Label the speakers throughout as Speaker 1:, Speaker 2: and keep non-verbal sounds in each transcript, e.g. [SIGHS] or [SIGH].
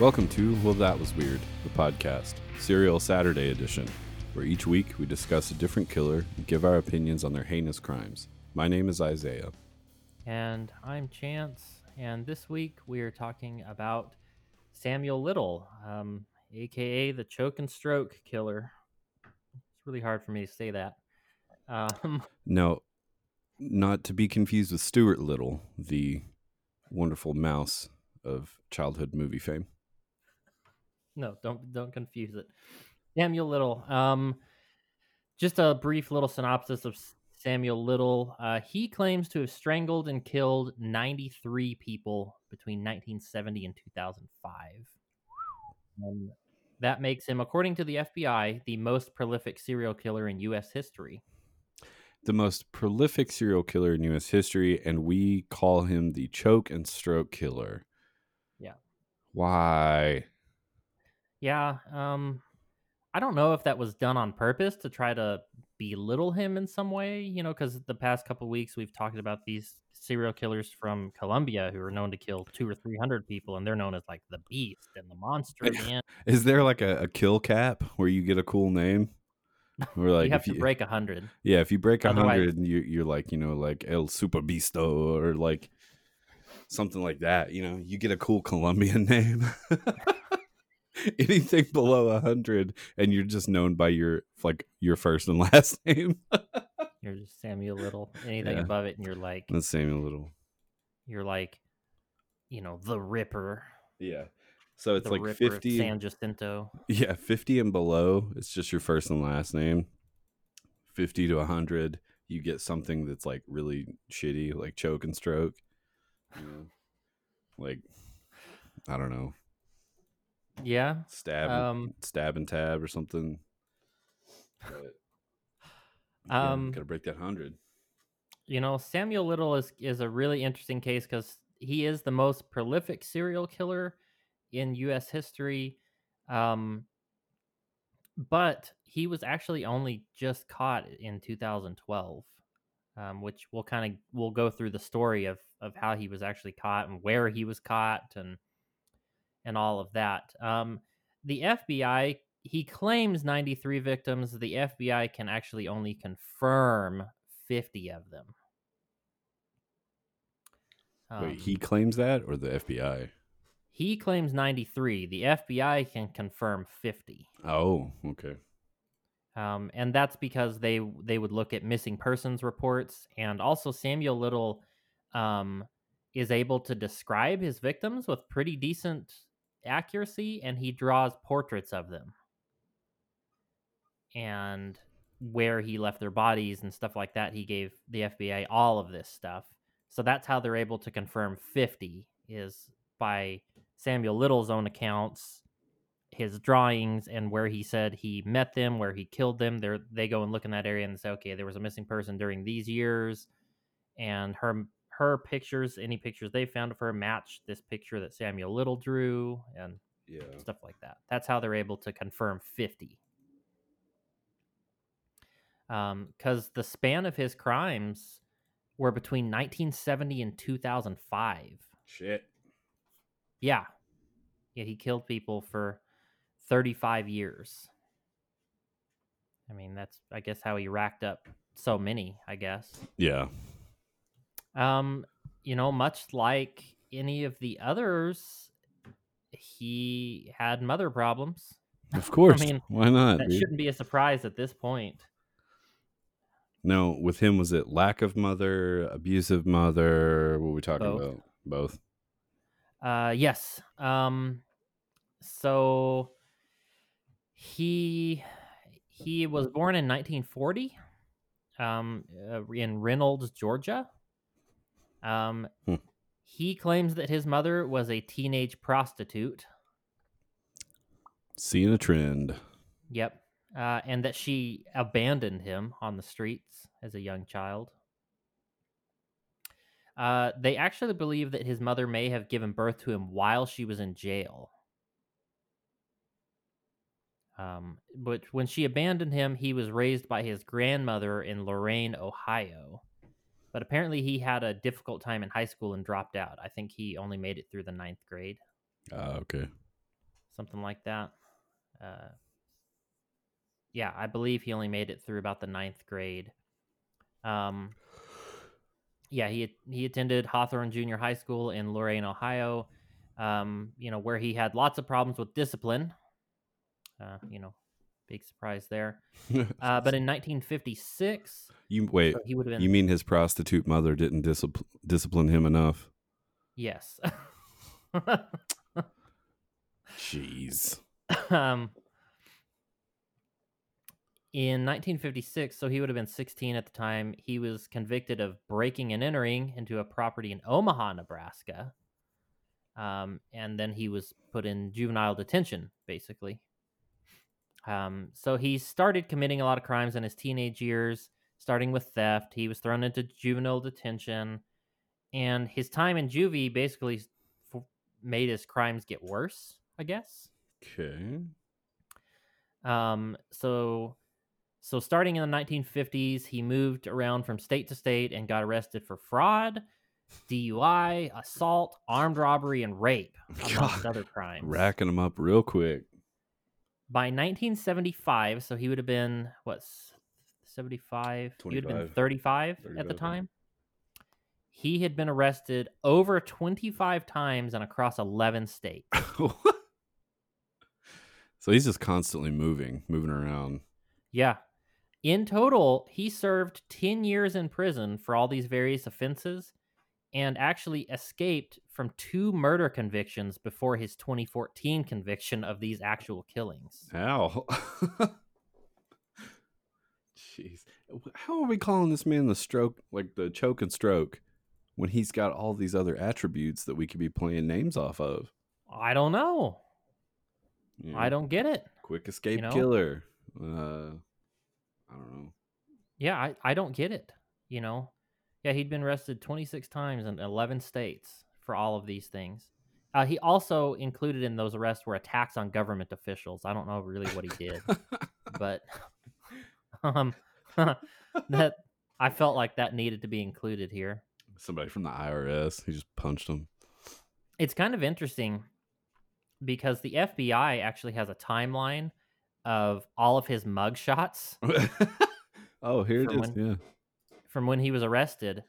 Speaker 1: Welcome to Well That Was Weird, the podcast, Serial Saturday edition, where each week we discuss a different killer and give our opinions on their heinous crimes. My name is Isaiah.
Speaker 2: And I'm Chance, and this week we are talking about Samuel Little, um, aka the choke and stroke killer. It's really hard for me to say that. Um, [LAUGHS]
Speaker 1: No, not to be confused with Stuart Little, the wonderful mouse of childhood movie fame.
Speaker 2: No, don't don't confuse it. Samuel Little. Um, just a brief little synopsis of Samuel Little. Uh, he claims to have strangled and killed 93 people between 1970 and 2005. Um, that makes him, according to the FBI, the most prolific serial killer in U.S. history.
Speaker 1: The most prolific serial killer in U.S. history, and we call him the choke and stroke killer.
Speaker 2: Yeah.
Speaker 1: Why?
Speaker 2: Yeah, um, I don't know if that was done on purpose to try to belittle him in some way, you know, because the past couple weeks we've talked about these serial killers from Colombia who are known to kill two or three hundred people, and they're known as like the Beast and the Monster Man. [LAUGHS]
Speaker 1: Is there like a, a kill cap where you get a cool name? Or like
Speaker 2: you have
Speaker 1: if
Speaker 2: to break a hundred.
Speaker 1: Yeah, if you break a hundred, you you're like you know like El Super Bisto or like something like that. You know, you get a cool Colombian [LAUGHS] name. [LAUGHS] [LAUGHS] Anything below a hundred, and you're just known by your like your first and [LAUGHS] last name. [LAUGHS]
Speaker 2: You're just Samuel Little. Anything
Speaker 1: Yeah.
Speaker 2: above it, and you're like
Speaker 1: That's Samuel Little.
Speaker 2: you're like, you know, the Ripper.
Speaker 1: Yeah. So it's
Speaker 2: the
Speaker 1: like
Speaker 2: Ripper
Speaker 1: fifty.
Speaker 2: San Jacinto.
Speaker 1: Yeah, fifty and below. It's just your first and last name. Fifty to hundred, you get something that's like really shitty, like choke and stroke. You know? Like I don't know,
Speaker 2: Yeah.
Speaker 1: stab,
Speaker 2: Um,
Speaker 1: stab and tab or something. But, [SIGHS]
Speaker 2: Um,
Speaker 1: gotta break that hundred.
Speaker 2: you know samuel little is is a really interesting case because he is the most prolific serial killer in us history um but he was actually only just caught in 2012 um, which we'll kind of we'll go through the story of of how he was actually caught and where he was caught and and all of that. Um the fbi he claims 93 victims. The fbi can actually only confirm 50 of them. Um,
Speaker 1: Wait, he claims that or the FBI?
Speaker 2: he claims 93 the fbi can confirm 50
Speaker 1: Oh, okay.
Speaker 2: um, and that's because they they would look at missing persons reports and also samuel little um, is able to describe his victims with pretty decent accuracy and he draws portraits of them and where he left their bodies and stuff like that he gave the fbi all of this stuff so that's how they're able to confirm 50 is by samuel little's own accounts his drawings and where he said he met them, where he killed them. They they go and look in that area and say, okay, there was a missing person during these years, and her her pictures, any pictures they found of her, match this picture that Samuel Little drew, and
Speaker 1: Yeah.
Speaker 2: stuff like that. That's how they're able to confirm fifty. Um, because the span of his crimes were between 1970 and 2005.
Speaker 1: Shit.
Speaker 2: Yeah. Yeah, he killed people for 35 years. I mean, that's I guess how he racked up so many, I guess.
Speaker 1: Yeah.
Speaker 2: Um, you know, much like any of the others, he had mother problems.
Speaker 1: Of [LAUGHS] course.
Speaker 2: I mean,
Speaker 1: Why not?
Speaker 2: That
Speaker 1: dude?
Speaker 2: shouldn't be a surprise at this point.
Speaker 1: No, with him was it lack of mother, abusive mother? What were we talking
Speaker 2: Both.
Speaker 1: about? Both.
Speaker 2: Uh yes. Um so he he was born in 1940 um uh, in Reynolds, Georgia. Um
Speaker 1: Hmm.
Speaker 2: he claims that his mother was a teenage prostitute.
Speaker 1: Seeing a trend.
Speaker 2: Yep. Uh, and that she abandoned him on the streets as a young child. Uh, they actually believe that his mother may have given birth to him while she was in jail. Um, but when she abandoned him, he was raised by his grandmother in Lorain, Ohio. But apparently, he had a difficult time in high school and dropped out. I think he only made it through the ninth grade.
Speaker 1: Ah, okay.
Speaker 2: something like that. Uh, yeah, I believe he only made it through about the ninth grade. Um, yeah, he he attended Hawthorne Junior High School in Lorain, Ohio. Um, you know, where he had lots of problems with discipline. Uh, you know, big surprise there. [LAUGHS] Uh, but in 1956,
Speaker 1: you wait.
Speaker 2: so he would have been
Speaker 1: You mean his prostitute mother didn't discipl- discipline him enough?
Speaker 2: yes. [LAUGHS]
Speaker 1: Jeez.
Speaker 2: um, in 1956, so he would have been 16 at the time, he was convicted of breaking and entering into a property in Omaha, Nebraska. Um, and then he was put in juvenile detention, basically. Um, so he started committing a lot of crimes in his teenage years, starting with theft. He was thrown into juvenile detention, and his time in juvie basically f- made his crimes get worse, I guess.
Speaker 1: Okay.
Speaker 2: Um, so, so starting in the 1950s, he moved around from state to state and got arrested for fraud, DUI, assault, armed robbery, and rape, amongst
Speaker 1: God,
Speaker 2: other crimes.
Speaker 1: Racking them up real quick.
Speaker 2: By 1975, so he would have been what, 75? He would have been
Speaker 1: 25.
Speaker 2: 35 at the
Speaker 1: 35,
Speaker 2: time. He had been arrested over 25 times and across 11 states. [LAUGHS]
Speaker 1: so he's just constantly moving, moving around.
Speaker 2: Yeah. In total, he served 10 years in prison for all these various offenses and actually escaped from two murder convictions before his 2014 conviction of these actual killings.
Speaker 1: Ow. [LAUGHS] Jeez. How are we calling this man the stroke, like the choke and stroke, when he's got all these other attributes that we could be playing names off of?
Speaker 2: I don't know.
Speaker 1: You
Speaker 2: I don't get it.
Speaker 1: Quick escape
Speaker 2: know?
Speaker 1: killer. Uh, I don't know.
Speaker 2: Yeah, I, I don't get it. You know? Yeah, he'd been arrested 26 times in 11 states for all of these things. Uh, he also included in those arrests were attacks on government officials. I don't know really what he did. but [LAUGHS] um [LAUGHS] that I felt like that needed to be included here.
Speaker 1: Somebody from the IRS. He just punched him.
Speaker 2: It's kind of interesting because the FBI actually has a timeline of all of his mug shots [LAUGHS]
Speaker 1: oh, here it is.
Speaker 2: When-
Speaker 1: Yeah.
Speaker 2: From when he was arrested.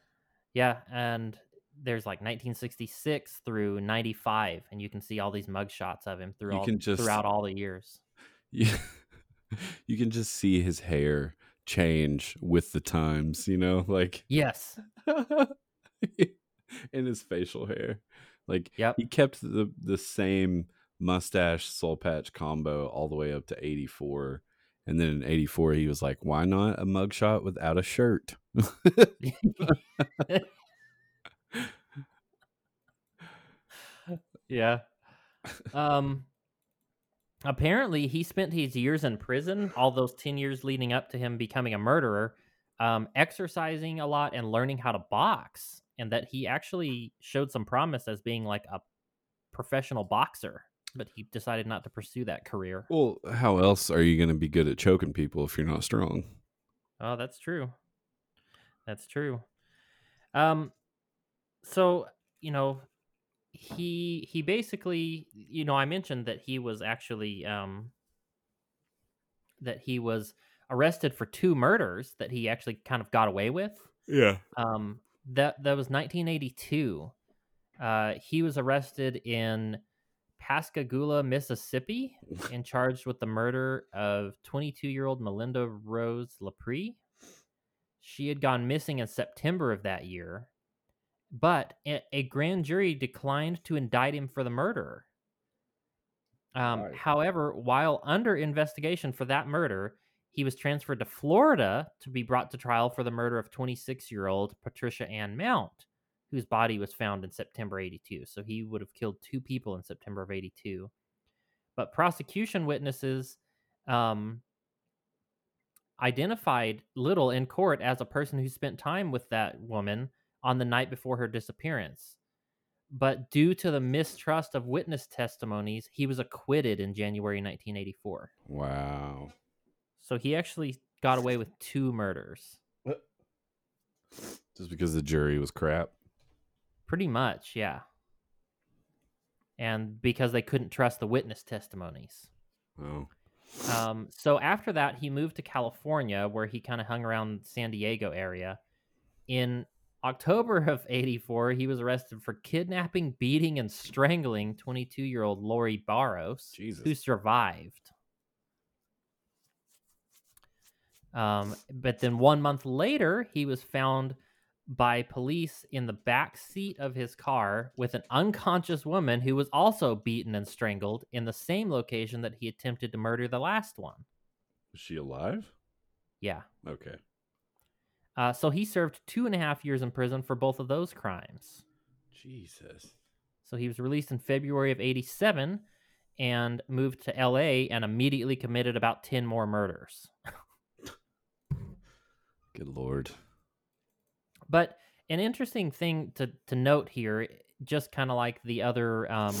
Speaker 2: Yeah, and there's like 1966 through 95 and you can see all these mug shots of him through
Speaker 1: You
Speaker 2: all,
Speaker 1: just-
Speaker 2: throughout all the years.
Speaker 1: Yeah. [LAUGHS] you can just see his hair change with the times, you know, like
Speaker 2: Yes. [LAUGHS]
Speaker 1: in his facial hair. Like
Speaker 2: Yep.
Speaker 1: he kept the the same mustache soul patch combo all the way up to 84. And then in 84 he was like, "Why not a mugshot without a shirt?" [LAUGHS]
Speaker 2: Yeah. Um apparently he spent his years in prison, all those 10 years leading up to him becoming a murderer, um exercising a lot and learning how to box and that he actually showed some promise as being like a professional boxer, but he decided not to pursue that career.
Speaker 1: Well, how else are you going to be good at choking people if you're not strong?
Speaker 2: Oh, that's true. That's true. Um so, you know, he he basically, you know, I mentioned that he was actually um that he was arrested for two murders that he actually kind of got away with.
Speaker 1: Yeah.
Speaker 2: Um that that was 1982. Uh he was arrested in Pascagoula, Mississippi [LAUGHS] and charged with the murder of 22-year-old Melinda Rose LaPree. She had gone missing in September of that year, but a, grand jury declined to indict him for the murder. Um,
Speaker 1: Right.
Speaker 2: However, while under investigation for that murder, he was transferred to Florida to be brought to trial for the murder of 26 year old Patricia Ann Mount, whose body was found in September 82. So he would have killed two people in September of 82. But prosecution witnesses um, identified Little in court as a person who spent time with that woman on the night before her disappearance. But due to the mistrust of witness testimonies, he was acquitted in January 1984.
Speaker 1: Wow.
Speaker 2: So he actually got away with two murders.
Speaker 1: Just because the jury was crap.
Speaker 2: Pretty much, yeah. and because they couldn't trust the witness testimonies.
Speaker 1: Oh.
Speaker 2: Um, so after that, he moved to California, where he kind of hung around San Diego area. In October of '84, he was arrested for kidnapping, beating, and strangling 22-year-old Lori Barros,
Speaker 1: Jesus.
Speaker 2: who survived. Um, but then one month later, he was found by police in the back seat of his car with an unconscious woman who was also beaten and strangled in the same location that he attempted to murder the last one.
Speaker 1: Was she alive?
Speaker 2: Yeah.
Speaker 1: Okay.
Speaker 2: Uh, so he served two and a half years in prison for both of those crimes.
Speaker 1: Jesus.
Speaker 2: So he was released in February of 87 and moved to LA and immediately committed about 10 more murders. [LAUGHS]
Speaker 1: Good lord.
Speaker 2: But an interesting thing to to note here, just kind of like the other um,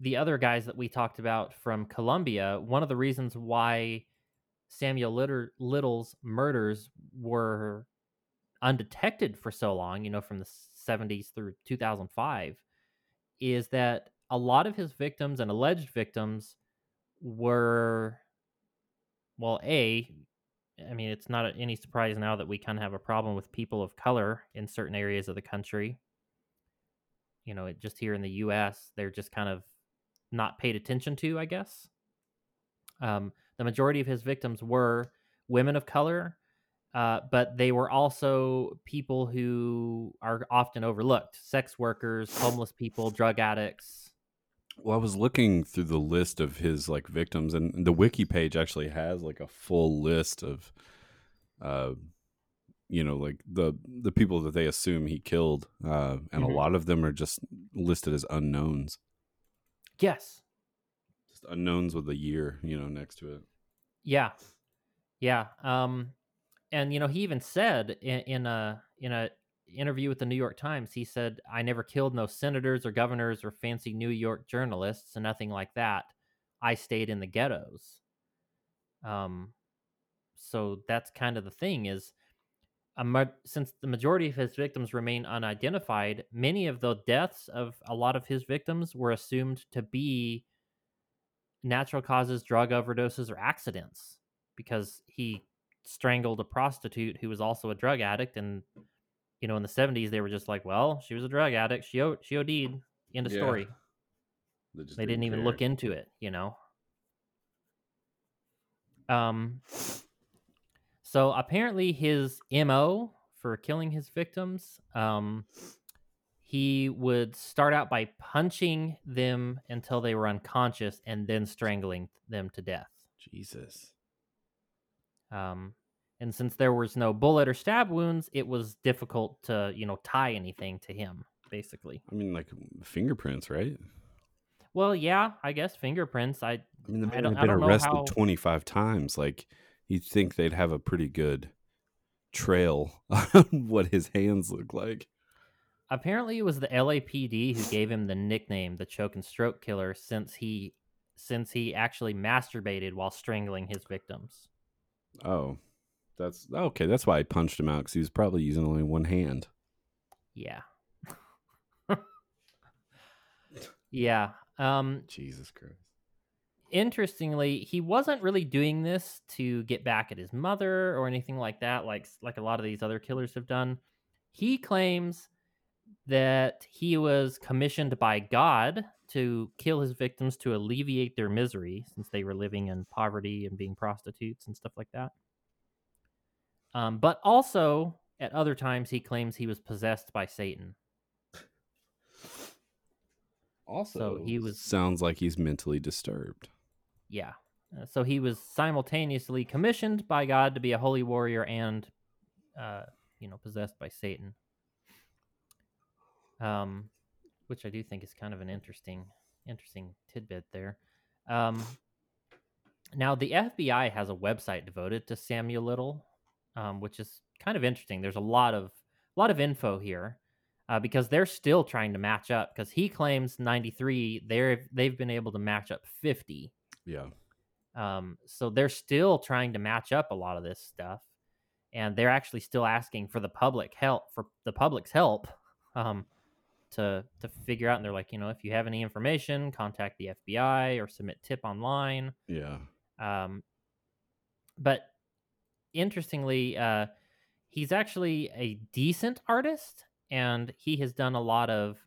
Speaker 2: the other guys that we talked about from Colombia, one of the reasons why Samuel Litter, Little's murders were undetected for so long, you know, from the 70s through 2005, is that a lot of his victims and alleged victims were, well, A, I mean, it's not any surprise now that we kind of have a problem with people of color in certain areas of the country. You know, it, just here in the U.S., they're just kind of not paid attention to, I guess. Um, the majority of his victims were women of color, uh, but they were also people who are often overlooked sex workers, homeless people, drug addicts.
Speaker 1: Well, I was looking through the list of his like victims, and the wiki page actually has like a full list of, uh, you know, like the the people that they assume he killed, uh, and
Speaker 2: Mhm.
Speaker 1: a lot of them are just listed as unknowns,
Speaker 2: Yes.
Speaker 1: just unknowns with a year, you know, next to it.
Speaker 2: Yeah, yeah. Um, and you know, he even said in, in a in a interview with the New York Times, he said, "I never killed no senators or governors or fancy New York journalists, and nothing like that. I stayed in the ghettos." Um, so that's kind of the thing is, since the majority of his victims remain unidentified, many of the deaths of a lot of his victims were assumed to be natural causes, drug overdoses, or accidents because he strangled a prostitute who was also a drug addict. And, you know, in the 70s, they were just like, well, she was a drug addict. She, o- she OD'd. End of
Speaker 1: Yeah.
Speaker 2: story.
Speaker 1: just
Speaker 2: They didn't even look into it, you know? Um, so apparently his MO for killing his victims, um, he would start out by punching them until they were unconscious and then strangling them to death.
Speaker 1: Jesus.
Speaker 2: Um, and since there was no bullet or stab wounds, it was difficult to, you know, tie anything to him, basically.
Speaker 1: I mean, like fingerprints, right?
Speaker 2: Well, yeah, I guess fingerprints. I
Speaker 1: I mean, the man had been arrested
Speaker 2: how-
Speaker 1: 25 times. Like, you'd think they'd have a pretty good trail [LAUGHS] on what his hands look like.
Speaker 2: apparently it was the LAPD who gave him the nickname the choke and stroke killer since he since he actually masturbated while strangling his victims.
Speaker 1: Oh, that's okay. That's why I punched him out because he was probably using only one hand.
Speaker 2: Yeah. [LAUGHS] yeah. Um
Speaker 1: Jesus Christ.
Speaker 2: interestingly, he wasn't really doing this to get back at his mother or anything like that, like like a lot of these other killers have done. He claims that he was commissioned by God to kill his victims to alleviate their misery, since they were living in poverty and being prostitutes and stuff like that. Um, but also, at other times, he claims he was possessed by Satan.
Speaker 1: Also,
Speaker 2: he was-
Speaker 1: sounds like he's mentally disturbed.
Speaker 2: Yeah. Uh, so he was simultaneously commissioned by God to be a holy warrior and, uh, you know, possessed by Satan. Um, which I do think is kind of an interesting, interesting tidbit there. Um, now the FBI has a website devoted to Samuel Little, um, which is kind of interesting. There's a lot of, a lot of info here. Uh, because they're still trying to match up. Because he claims 93, they're they've been able to match up 50.
Speaker 1: Yeah.
Speaker 2: Um, so they're still trying to match up a lot of this stuff, and they're actually still asking for the public help for the public's help um, to to figure out and they're like you know if you have any information contact the fbi or submit tip online
Speaker 1: Yeah.
Speaker 2: um, but interestingly uh, he's actually a decent artist and he has done a lot of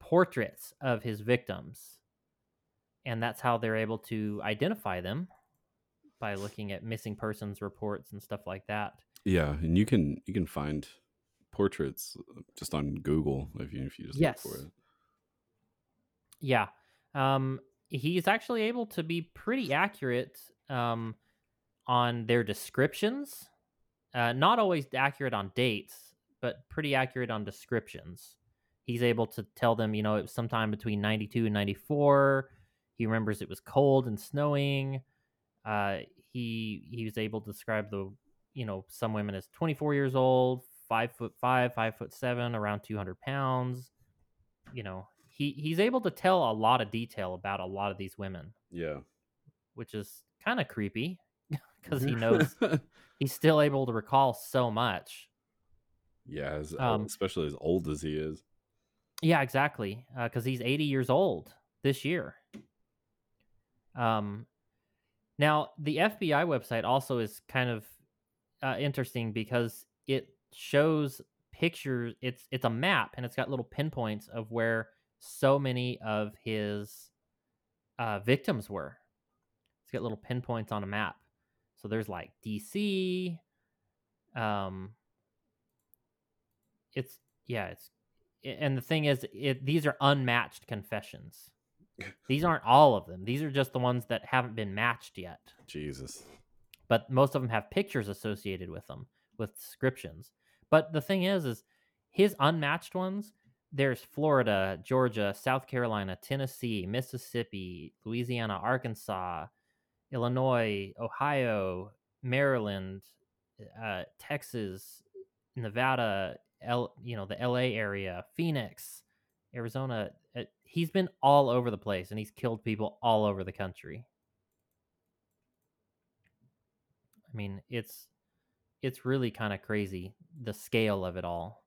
Speaker 2: portraits of his victims and that's how they're able to identify them by looking at missing persons reports and stuff like that
Speaker 1: Yeah, and you can you can find portraits just on Google if you if you just
Speaker 2: Yes.
Speaker 1: look for it.
Speaker 2: Yeah. Um, he's actually able to be pretty accurate um, on their descriptions. Uh, not always accurate on dates, but pretty accurate on descriptions. He's able to tell them, you know, it was sometime between 92 and 94. He remembers it was cold and snowing. Uh, he he was able to describe the, you know, some women as 24 years old, five foot five, five foot seven, around 200 pounds you know he he's able to tell a lot of detail about a lot of these women
Speaker 1: Yeah.
Speaker 2: which is kind of creepy because he knows [LAUGHS] he's still able to recall so much.
Speaker 1: Yeah, as,
Speaker 2: Um,
Speaker 1: especially as old as he is.
Speaker 2: yeah exactly because he's 80 years old this year. Um now the fbi website also is kind of uh, interesting because it shows pictures it's it's a map and it's got little pinpoints of where so many of his uh, victims were. It's got little pinpoints on a map so there's like dc um it's yeah it's and the thing is it these are unmatched confessions. [LAUGHS] These aren't all of them. These are just the ones that haven't been matched yet.
Speaker 1: Jesus.
Speaker 2: but most of them have pictures associated with them with descriptions. But the thing is is his unmatched ones there's florida georgia south carolina tennessee mississippi louisiana arkansas illinois ohio maryland uh, texas nevada L, you know the la area phoenix arizona uh, he's been all over the place and he's killed people all over the country I mean, it's it's really kind of crazy the scale of it all.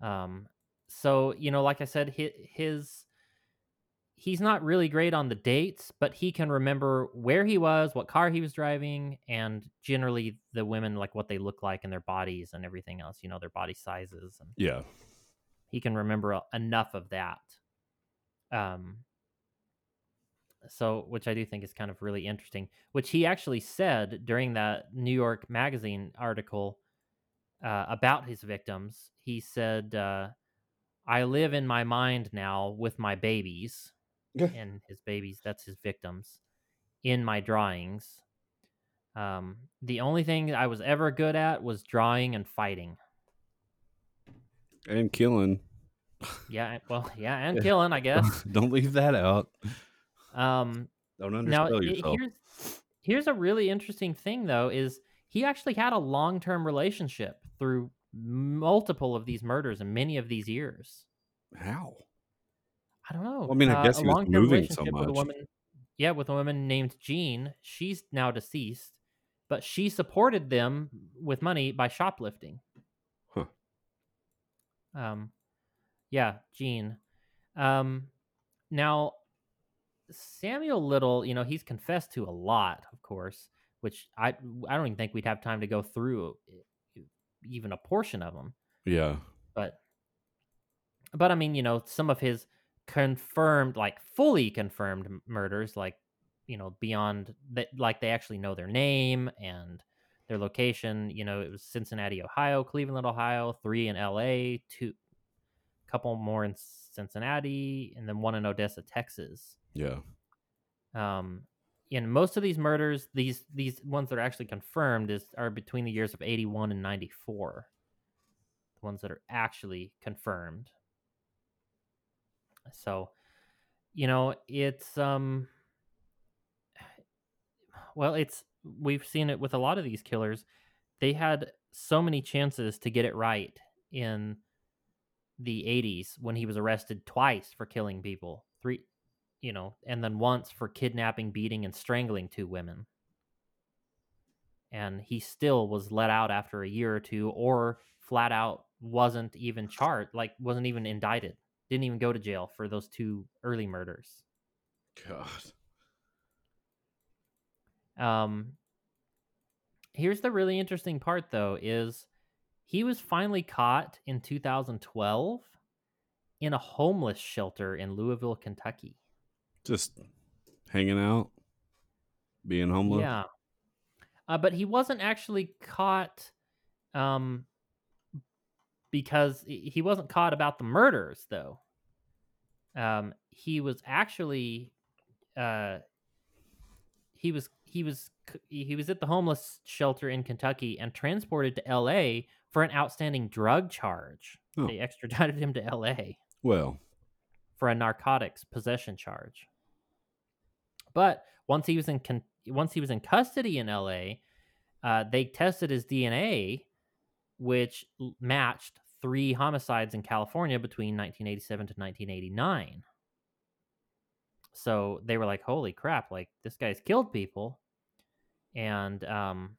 Speaker 2: Um, so you know, like I said, his, his he's not really great on the dates, but he can remember where he was, what car he was driving, and generally the women like what they look like and their bodies and everything else. You know, their body sizes, and
Speaker 1: Yeah.
Speaker 2: he can remember enough of that. Um, so which I do think is kind of really interesting. Which he actually said during that New York Magazine article uh, about his victims. He said, uh, "I live in my mind now with my babies, and his babies. That's his victims in my drawings." Um, the only thing I was ever good at was drawing and fighting.
Speaker 1: And killing.
Speaker 2: Yeah, well, [LAUGHS] yeah, and killing, I [LAUGHS] guess.
Speaker 1: Don't leave that out.
Speaker 2: Um,
Speaker 1: Don't undersell
Speaker 2: it-
Speaker 1: yourself.
Speaker 2: here's here's a really interesting thing though is he actually had a long-term relationship through multiple of these murders and many of these years
Speaker 1: How?
Speaker 2: I don't know
Speaker 1: Well, I mean, I
Speaker 2: Uh,
Speaker 1: guess
Speaker 2: a
Speaker 1: he was moving so
Speaker 2: relationship with a
Speaker 1: much.
Speaker 2: woman yeah with a woman named jean she's now deceased but she supported them with money by shoplifting
Speaker 1: Huh.
Speaker 2: um yeah jean um now Samuel Little, you know, he's confessed to a lot, of course, which I I don't even think we'd have time to go through even a portion of them.
Speaker 1: Yeah.
Speaker 2: But but I mean, you know, some of his confirmed, like fully confirmed murders, like you know, beyond that, like they actually know their name and their location. You know, it was Cincinnati, Ohio, Cleveland, Ohio, three in L.A., two, couple more in Cincinnati, and then one in Odessa, Texas
Speaker 1: Yeah.
Speaker 2: um in most of these murders these these ones that are actually confirmed is are between the years of 81 and 94 the ones that are actually confirmed so you know it's um well it's we've seen it with a lot of these killers they had so many chances to get it right in the 80s when he was arrested twice for killing people three you know, and then once for kidnapping, beating, and strangling two women. And he still was let out after a year or two, or flat out wasn't even charged, like wasn't even indicted. Didn't even go to jail for those two early murders.
Speaker 1: God.
Speaker 2: Um, here's the really interesting part, though, is he was finally caught in 2012 in a homeless shelter in Louisville, Kentucky.
Speaker 1: Just hanging out, being homeless.
Speaker 2: Yeah, uh, but he wasn't actually caught, um, because he wasn't caught about the murders, though. Um, he was actually, uh, he was he was he was at the homeless shelter in Kentucky and transported to L.A. for an outstanding drug charge.
Speaker 1: Oh.
Speaker 2: They extradited him to L.A.
Speaker 1: Well,
Speaker 2: for a narcotics possession charge. But once he was in con- once he was in custody in L.A., uh, they tested his DNA, which matched three homicides in California between 1987 to 1989. So they were like, "Holy crap! Like this guy's killed people," and um,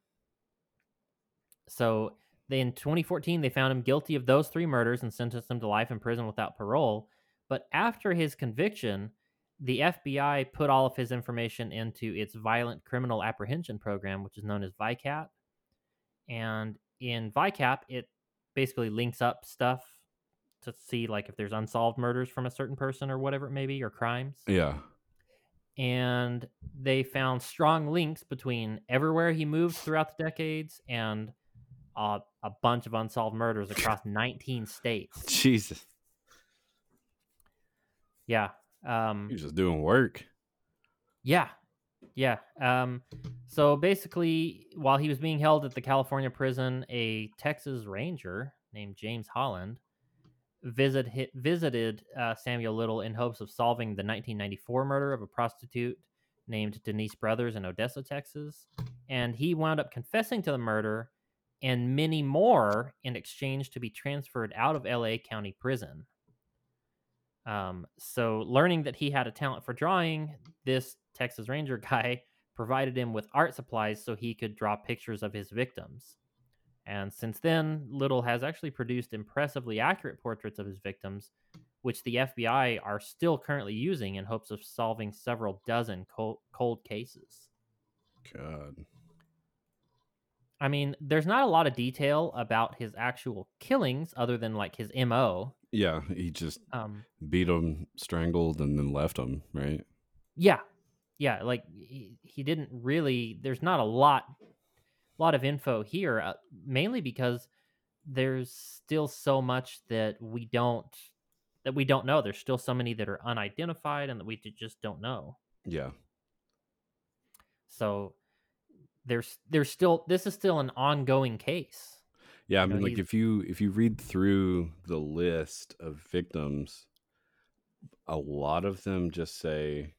Speaker 2: so they in 2014 they found him guilty of those three murders and sentenced him to life in prison without parole. But after his conviction, the FBI put all of his information into its Violent Criminal Apprehension Program, which is known as VICAP. And in VICAP, it basically links up stuff to see like if there's unsolved murders from a certain person or whatever it may be or crimes.
Speaker 1: yeah.
Speaker 2: And they found strong links between everywhere he moved throughout the decades and uh, a bunch of unsolved murders across [LAUGHS] 19 states.
Speaker 1: Jesus.
Speaker 2: Yeah. Um,
Speaker 1: He was just doing work.
Speaker 2: Yeah. Yeah. Um, so basically, while he was being held at the California prison, a Texas Ranger named James Holland visit, hit, visited uh, Samuel Little in hopes of solving the 1994 murder of a prostitute named Denise Brothers in Odessa, Texas. And he wound up confessing to the murder and many more in exchange to be transferred out of LA County Prison. Um, so, learning that he had a talent for drawing, this Texas Ranger [LAUGHS] guy provided him with art supplies so he could draw pictures of his victims. And since then, Little has actually produced impressively accurate portraits of his victims, which the FBI are still currently using in hopes of solving several dozen cold, cold cases.
Speaker 1: God.
Speaker 2: I mean, there's not a lot of detail about his actual killings other than like his MO.
Speaker 1: Yeah, he just
Speaker 2: Um,
Speaker 1: beat him, strangled, and then left him. Right.
Speaker 2: yeah yeah like he, he didn't really there's not a lot lot of info here uh, mainly because there's still so much that we don't that we don't know. There's still so many that are unidentified and that we just don't know.
Speaker 1: Yeah.
Speaker 2: so there's there's still this is still an ongoing case.
Speaker 1: Yeah, I
Speaker 2: You know,
Speaker 1: mean, like if you if you read through the list of victims, a lot of them just say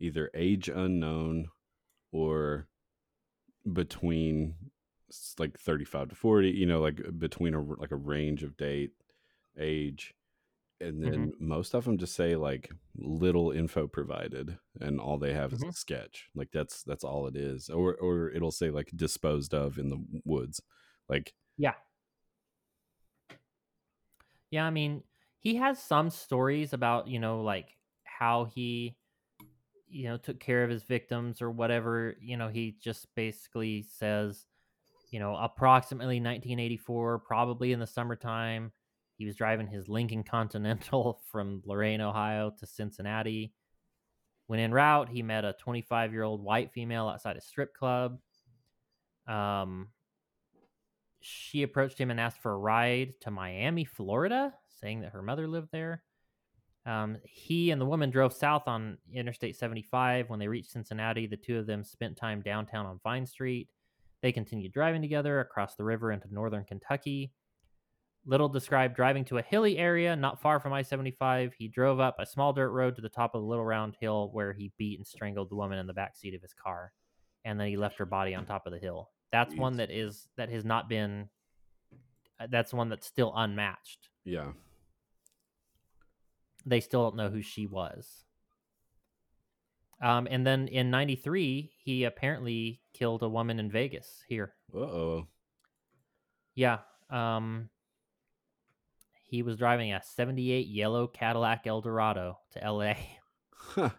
Speaker 1: either age unknown or between like 35 to 40 you know like between a like a range of date age. And then most of them just say like little info provided and all they have is a
Speaker 2: Mhm.
Speaker 1: sketch. Like that's that's all it is. Or or it'll say like disposed of in the woods. Like
Speaker 2: yeah. Yeah i mean he has some stories about you know like how he you know took care of his victims or whatever you know he just basically says you know approximately 1984 probably in the summertime he was driving his lincoln continental [LAUGHS] from lorain ohio to cincinnati. When en route he met a 25 year old white female outside a strip club. Um she approached him and asked for a ride to miami florida saying that her mother lived there um, he and the woman drove south on Interstate 75. When they reached Cincinnati, the two of them spent time downtown on Vine Street. They continued driving together across the river into northern Kentucky. Little described driving to a hilly area not far from I 75. He drove up a small dirt road to the top of the little round hill where he beat and strangled the woman in the back seat of his car. And then he left her body on top of the hill. That's one that is that has not been uh, that's one that's still unmatched
Speaker 1: yeah
Speaker 2: they still don't know who she was. Um, and then in '93, he apparently killed a woman in Vegas. Here,
Speaker 1: uh-oh
Speaker 2: yeah. Um, he was driving a 78 yellow Cadillac Eldorado to LA
Speaker 1: Huh.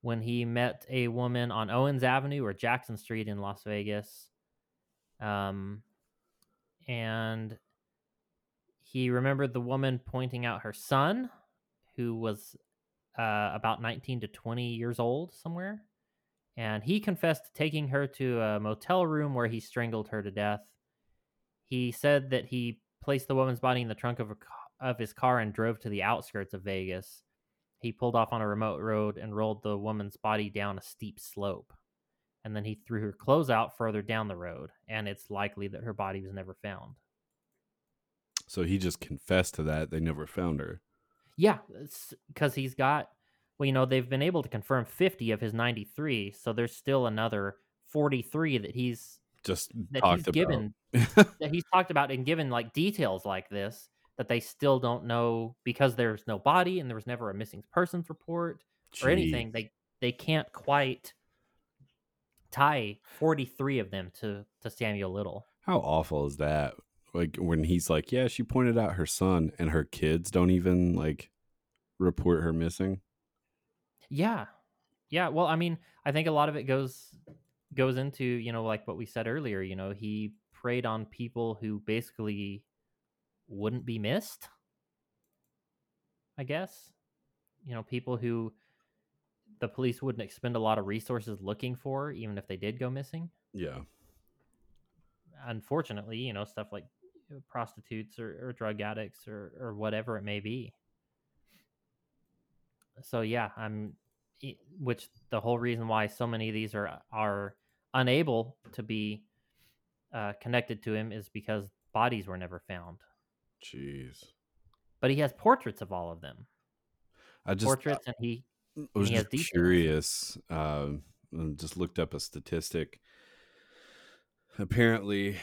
Speaker 2: when he met a woman on Owens Avenue or Jackson Street in Las Vegas. Um, and he remembered the woman pointing out her son, who was uh, about 19 to 20 years old somewhere. And he confessed to taking her to a motel room where he strangled her to death. He said that he placed the woman's body in the trunk of, a, of his car and drove to the outskirts of Vegas. He pulled off on a remote road and rolled the woman's body down a steep slope. And then he threw her clothes out further down the road, and it's likely that her body was never found.
Speaker 1: So he just confessed to that. They never found her.
Speaker 2: Yeah, because he's got, well, you know, they've been able to confirm 50 of his 93, so there's still another 43 that he's
Speaker 1: Just
Speaker 2: that
Speaker 1: talked
Speaker 2: he's
Speaker 1: about.
Speaker 2: given [LAUGHS] that he's talked about and given like details like this that they still don't know because there's no body and there was never a missing persons report or anything. They they can't quite tie 43 of them to to Samuel Little.
Speaker 1: How awful is that? Like when he's like, "Yeah, she pointed out her son, and her kids don't even like report her missing."
Speaker 2: Yeah. Yeah, well, I mean, I think a lot of it goes goes into, you know, like what we said earlier, you know, he preyed on people who basically wouldn't be missed. I guess. You know, people who the police wouldn't expend a lot of resources looking for even if they did go missing.
Speaker 1: Yeah,
Speaker 2: Unfortunately, you know, stuff like prostitutes or, or drug addicts or or whatever it may be. So yeah, I'm which the whole reason why so many of these are are unable to be uh, connected to him is because bodies were never found.
Speaker 1: jeez.
Speaker 2: But he has portraits of all of them.
Speaker 1: I just
Speaker 2: portraits, and he
Speaker 1: I was
Speaker 2: he
Speaker 1: just curious. And just looked up a statistic. Apparently,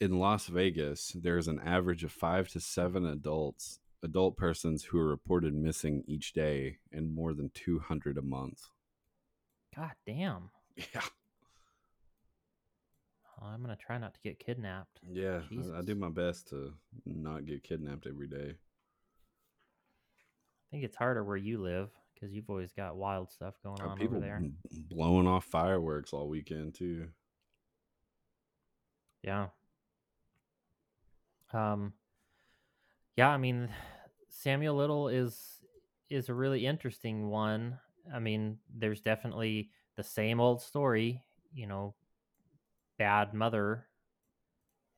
Speaker 1: in Las Vegas, there's an average of five to seven adults, adult persons who are reported missing each day, and more than two hundred a month.
Speaker 2: God damn.
Speaker 1: Yeah,
Speaker 2: I'm gonna try not to get kidnapped.
Speaker 1: yeah. I, I do my best to not get kidnapped every day.
Speaker 2: I think it's harder where you live because you've always got wild stuff going
Speaker 1: Are
Speaker 2: on
Speaker 1: people
Speaker 2: over there.
Speaker 1: blowing off fireworks all weekend too?
Speaker 2: Yeah. Um Yeah, I mean Samuel Little is is a really interesting one. I mean, there's definitely the same old story, you know, bad mother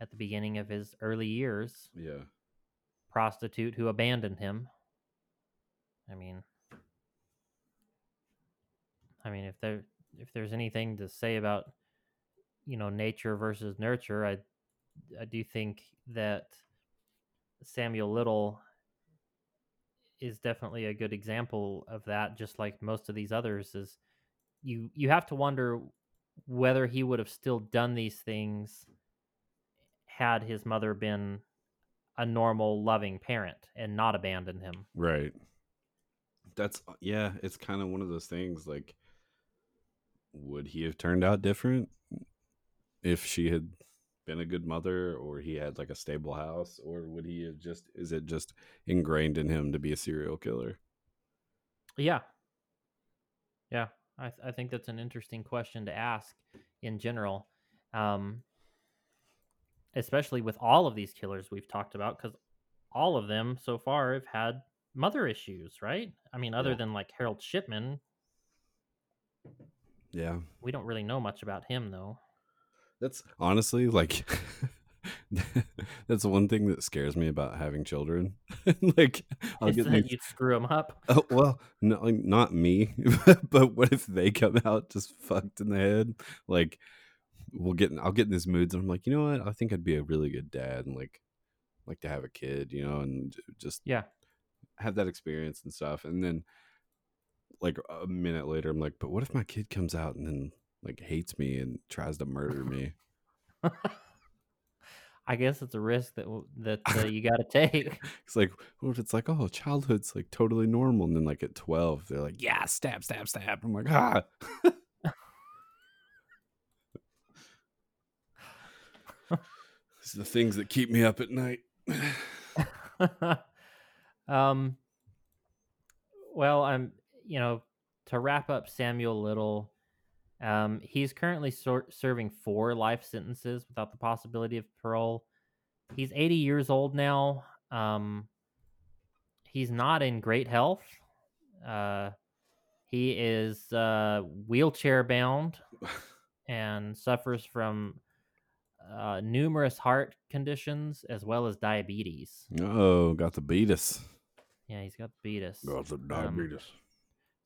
Speaker 2: at the beginning of his early years,
Speaker 1: Yeah,
Speaker 2: prostitute who abandoned him. I mean I mean if there if there's anything to say about you know nature versus nurture, I I do think that Samuel Little is definitely a good example of that just like most of these others is you you have to wonder whether he would have still done these things had his mother been a normal loving parent and not abandoned him.
Speaker 1: right. That's yeah. It's kind of one of those things. Like, would he have turned out different if she had been a good mother, or he had like a stable house, or would he have just? Is it just ingrained in him to be a serial killer?
Speaker 2: Yeah. Yeah. I, th- I think that's an interesting question to ask in general. Um, especially with all of these killers we've talked about, because all of them so far have had mother issues, right? I mean, other
Speaker 1: Yeah.
Speaker 2: than like Harold Shipman,
Speaker 1: Yeah,
Speaker 2: we don't really know much about him, though.
Speaker 1: That's honestly like [LAUGHS] that's one thing that scares me about having children. [LAUGHS] like I'll get
Speaker 2: that you'd screw them up.
Speaker 1: oh, well, no, like, not me, [LAUGHS] but what if they come out just fucked in the head? Like we'll get in, I'll get in these moods and I'm like, you know what? I think I'd be a really good dad and like like to have a kid, you know, and just
Speaker 2: Yeah.
Speaker 1: have that experience and stuff. And then like a minute later, I'm like, but what if my kid comes out and then like hates me and tries to murder me? [LAUGHS]
Speaker 2: I guess it's a risk that that uh, you got to [LAUGHS] take.
Speaker 1: It's like, what if it's like, oh, childhood's like totally normal, and then like at twelve, they're like, yeah, stab, stab, stab. I'm like, ah. [LAUGHS] These are the things that keep me up at night.
Speaker 2: um. Well, I'm. You know, to wrap up Samuel Little, um, he's currently serving four life sentences without the possibility of parole. He's 80 years old now. Um, he's not in great health. Uh, he is uh, wheelchair bound [LAUGHS] and suffers from uh, numerous heart conditions as well as diabetes.
Speaker 1: Oh, got the beatus.
Speaker 2: Yeah, he's got beatus.
Speaker 1: Got the
Speaker 2: Um,
Speaker 1: diabetes.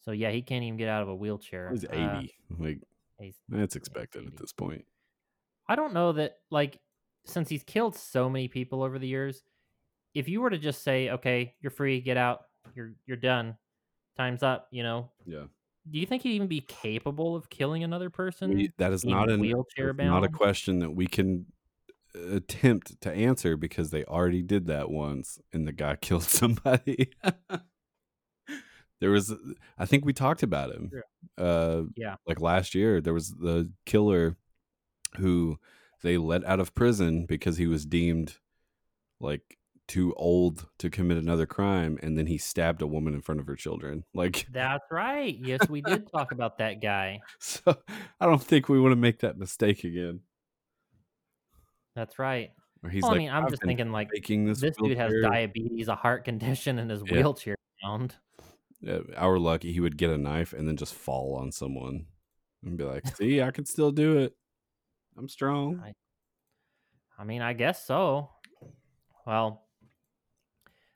Speaker 2: So yeah, he can't even get out of a wheelchair.
Speaker 1: He's
Speaker 2: Uh,
Speaker 1: 80. like,
Speaker 2: he's-
Speaker 1: that's expected
Speaker 2: 80.
Speaker 1: at this point.
Speaker 2: I don't know that like since he's killed so many people over the years, if you were to just say, "Okay, you're free, get out. You're you're done. Time's up," you know.
Speaker 1: Yeah.
Speaker 2: Do you think he'd even be capable of killing another person?
Speaker 1: We, that is not an
Speaker 2: wheelchair
Speaker 1: that's not a question that we can attempt to answer because they already did that once and the guy [LAUGHS] killed somebody. [LAUGHS] there was I think we talked about him. Uh
Speaker 2: Yeah.
Speaker 1: like last year there was the killer who they let out of prison because he was deemed like too old to commit another crime and then he stabbed a woman in front of her children. Like
Speaker 2: That's right. Yes, we did talk about that guy. [LAUGHS]
Speaker 1: so I don't think we want to make that mistake again.
Speaker 2: That's right.
Speaker 1: Or he's
Speaker 2: well,
Speaker 1: like
Speaker 2: I mean, I'm just thinking like
Speaker 1: this,
Speaker 2: this dude has diabetes, a heart condition, and his
Speaker 1: Yeah.
Speaker 2: wheelchair bound.
Speaker 1: Uh, our lucky he would get a knife and then just fall on someone and be like see i can still do it i'm strong
Speaker 2: I- I mean, I guess so. Well,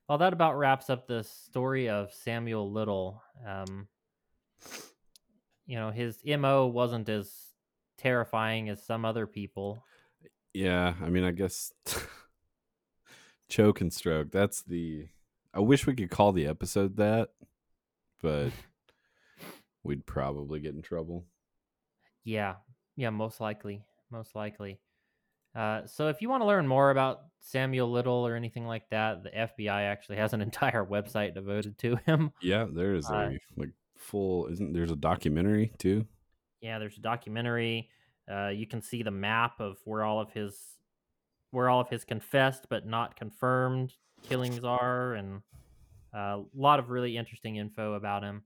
Speaker 2: well, that about wraps up the story of Samuel Little. Um, you know, his mo wasn't as terrifying as some other people.
Speaker 1: yeah i mean i guess [LAUGHS] choke and stroke that's the i wish we could call the episode that but we'd probably get in trouble
Speaker 2: Yeah, yeah, most likely, most likely. Uh, so if you want to learn more about Samuel Little or anything like that, the FBI actually has an [LAUGHS] entire website devoted to him.
Speaker 1: yeah there is
Speaker 2: Uh,
Speaker 1: a like full isn't there's a documentary too
Speaker 2: Yeah, there's a documentary. Uh, you can see the map of where all of his where all of his confessed but not confirmed killings are, and uh, a lot of really interesting info about him.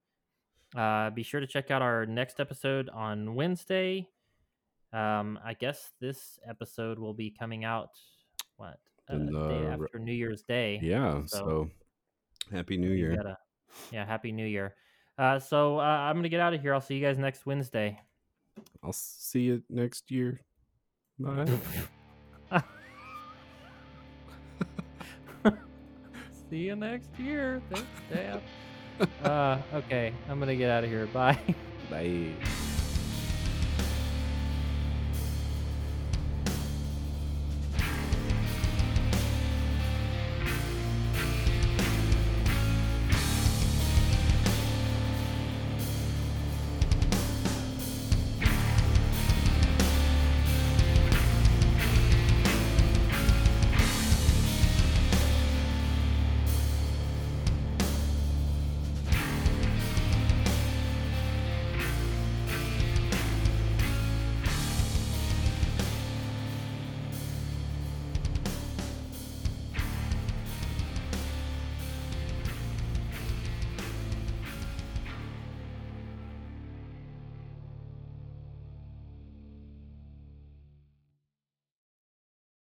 Speaker 2: Uh, be sure to check out our next episode on Wednesday. Um, I guess this episode will be coming out what uh,
Speaker 1: In
Speaker 2: day after New Year's Day.
Speaker 1: yeah
Speaker 2: So-
Speaker 1: so happy new year
Speaker 2: gotta- yeah, Happy New Year. Uh, so uh, I'm gonna get out of here. I'll see you guys next Wednesday.
Speaker 1: i'll see you next year bye [LAUGHS]
Speaker 2: See you next year. Thanks, Dad. [LAUGHS] uh, okay, I'm gonna get out of here. Bye.
Speaker 1: bye